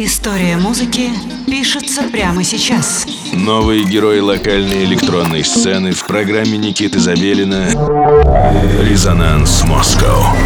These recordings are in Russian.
История музыки пишется прямо сейчас. Новые герои локальной электронной сцены в программе Никиты Забелина «Резонанс Москва».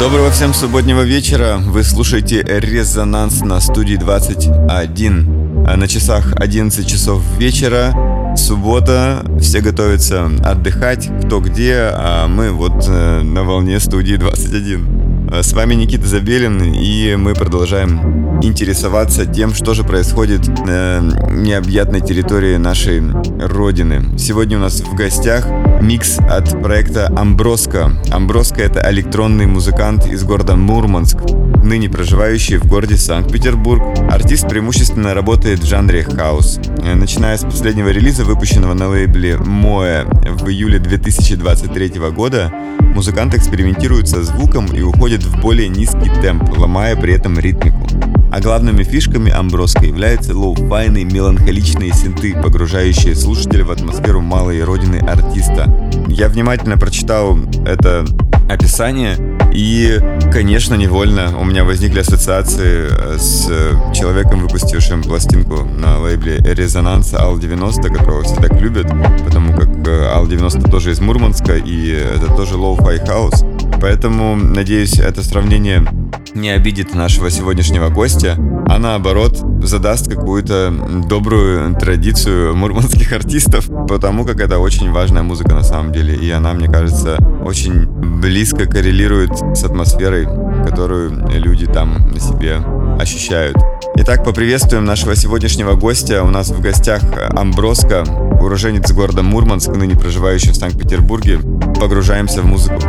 Доброго всем субботнего вечера. Вы слушаете «Резонанс» на студии 21. А на часах 11 часов вечера. Суббота. Все готовятся отдыхать, кто где, а мы вот э, на волне студии 21. С вами Никита Забелин, и мы продолжаем интересоваться тем, что же происходит на необъятной территории нашей родины. Сегодня у нас в гостях микс от проекта Амброско. Амброско — это электронный музыкант из города Мурманск, ныне проживающий в городе Санкт-Петербург. Артист преимущественно работает в жанре хаус. Э, начиная с последнего релиза, выпущенного на лейбле Moe в июле 2023 года, музыкант экспериментирует со звуком и уходит в более низкий темп, ломая при этом ритмику. А главными фишками Амброска являются лоу-файные меланхоличные синты, погружающие слушателя в атмосферу малой родины артиста. Я внимательно прочитал это описание, и, конечно, невольно у меня возникли ассоциации э, с человеком, выпустившим пластинку на лейбле Резонанс Ал-90, которого все так любят, потому как э, Ал-90 тоже из Мурманска, и это тоже лоу-фай хаус. Поэтому, надеюсь, это сравнение не обидит нашего сегодняшнего гостя, а наоборот задаст какую-то добрую традицию мурманских артистов, потому как это очень важная музыка на самом деле, и она, мне кажется, очень близко коррелирует с атмосферой, которую люди там на себе ощущают. Итак, поприветствуем нашего сегодняшнего гостя. У нас в гостях Амброско, уроженец города Мурманск, ныне проживающий в Санкт-Петербурге. Погружаемся в музыку.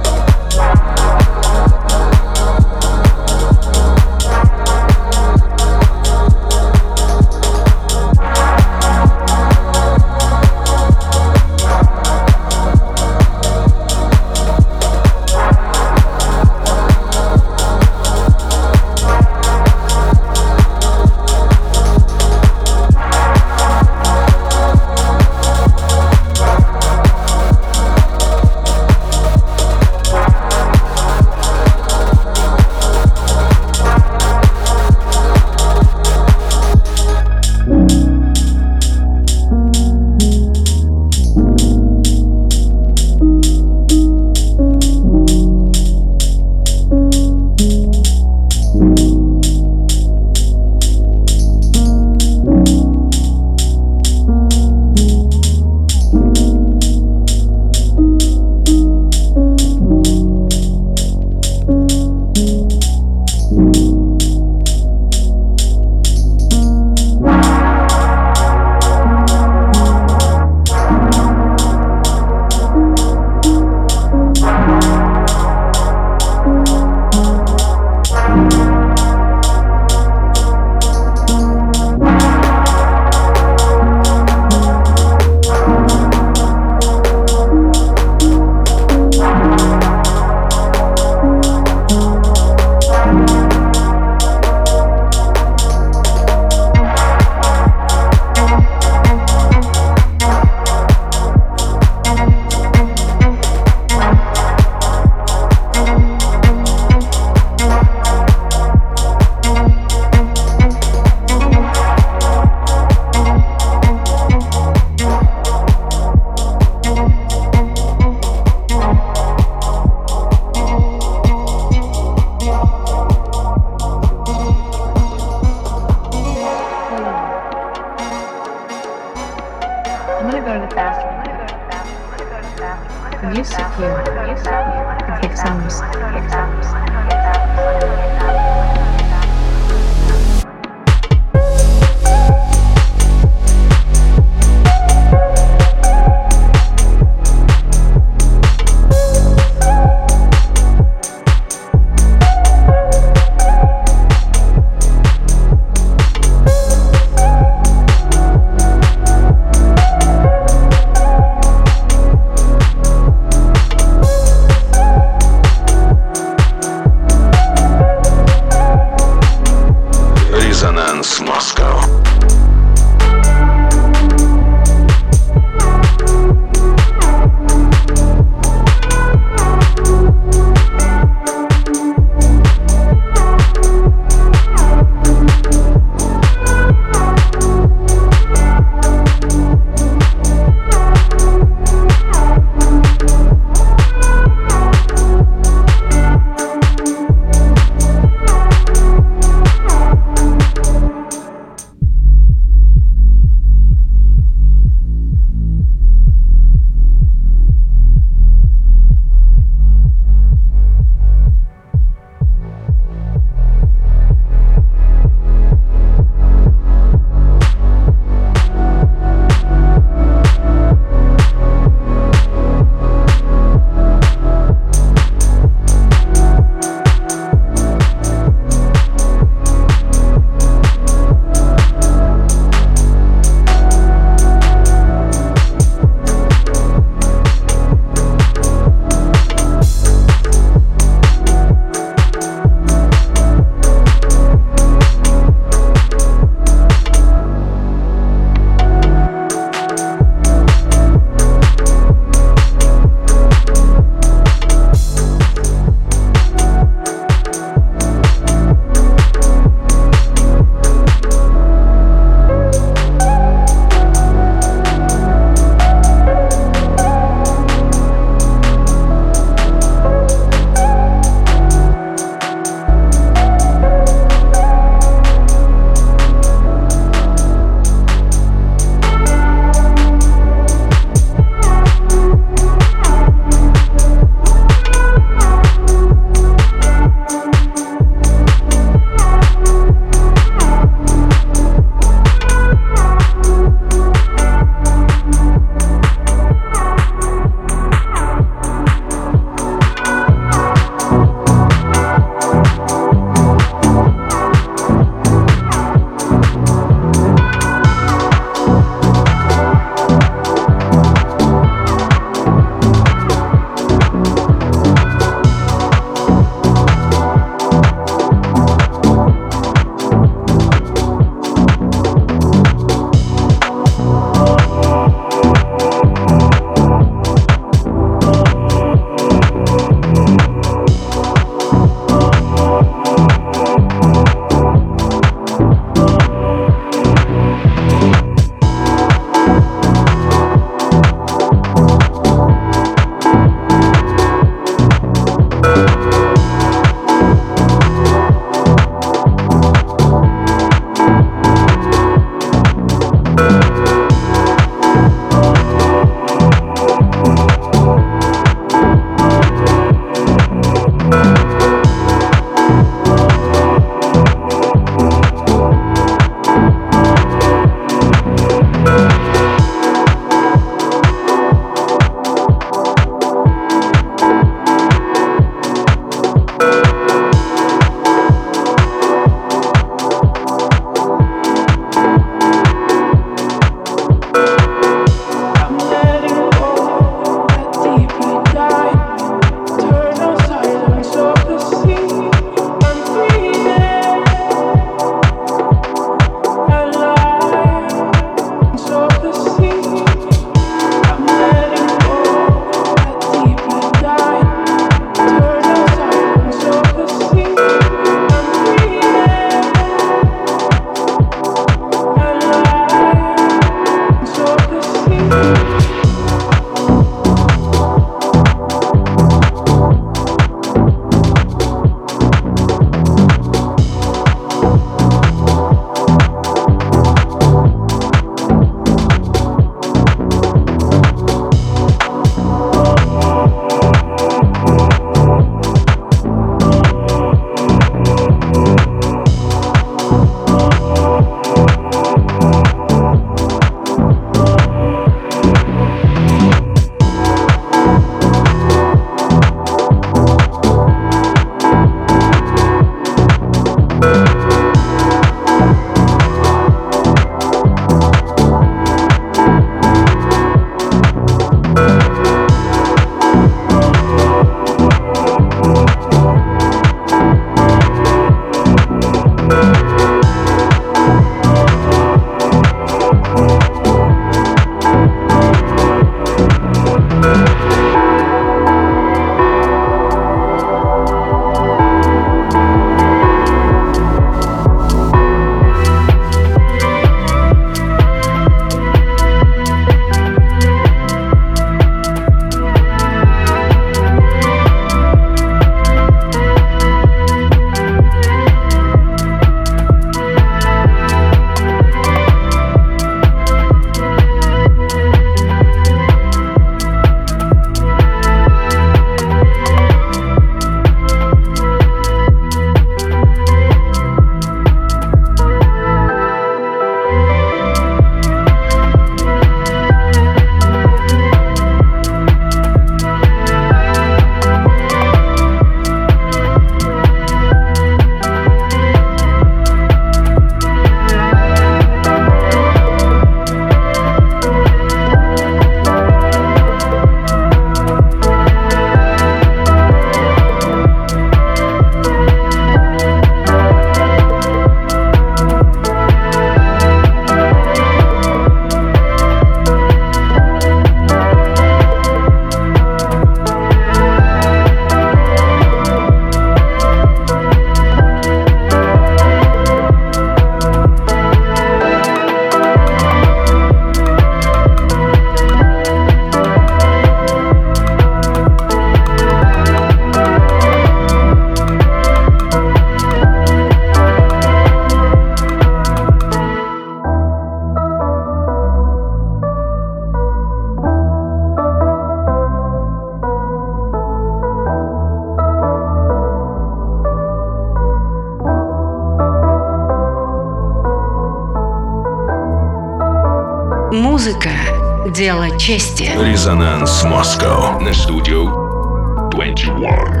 Дело чести. Резонанс Москва на студию 21.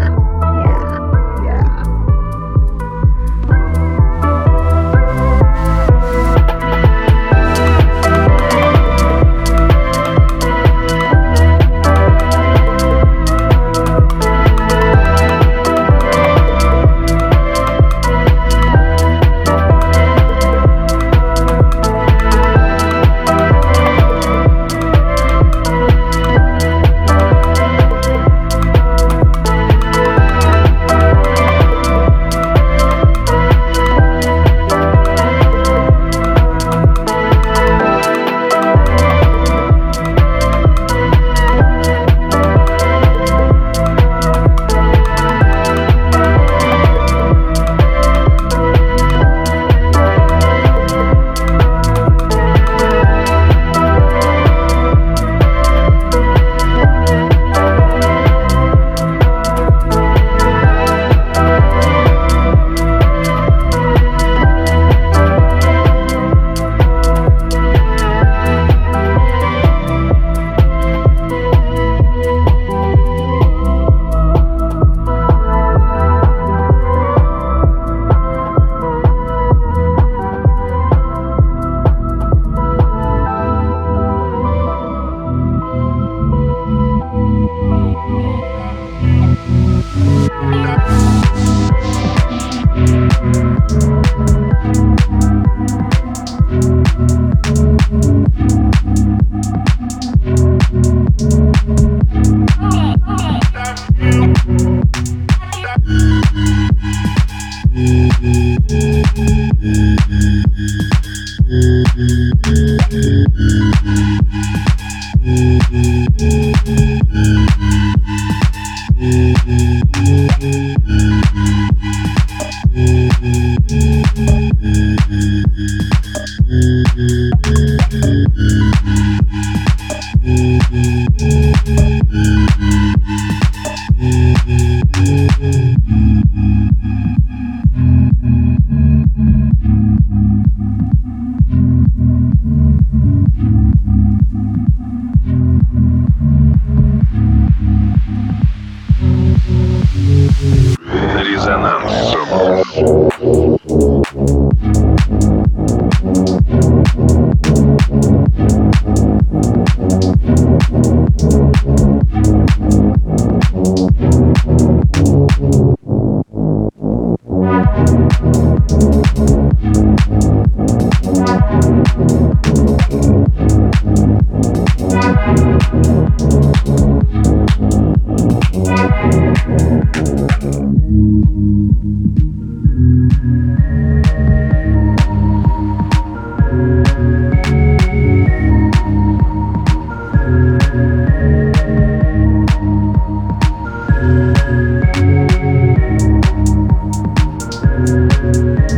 thank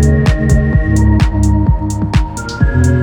you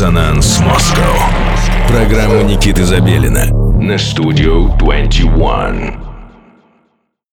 Резонанс Москва. Программа Никиты Забелина на студию 21.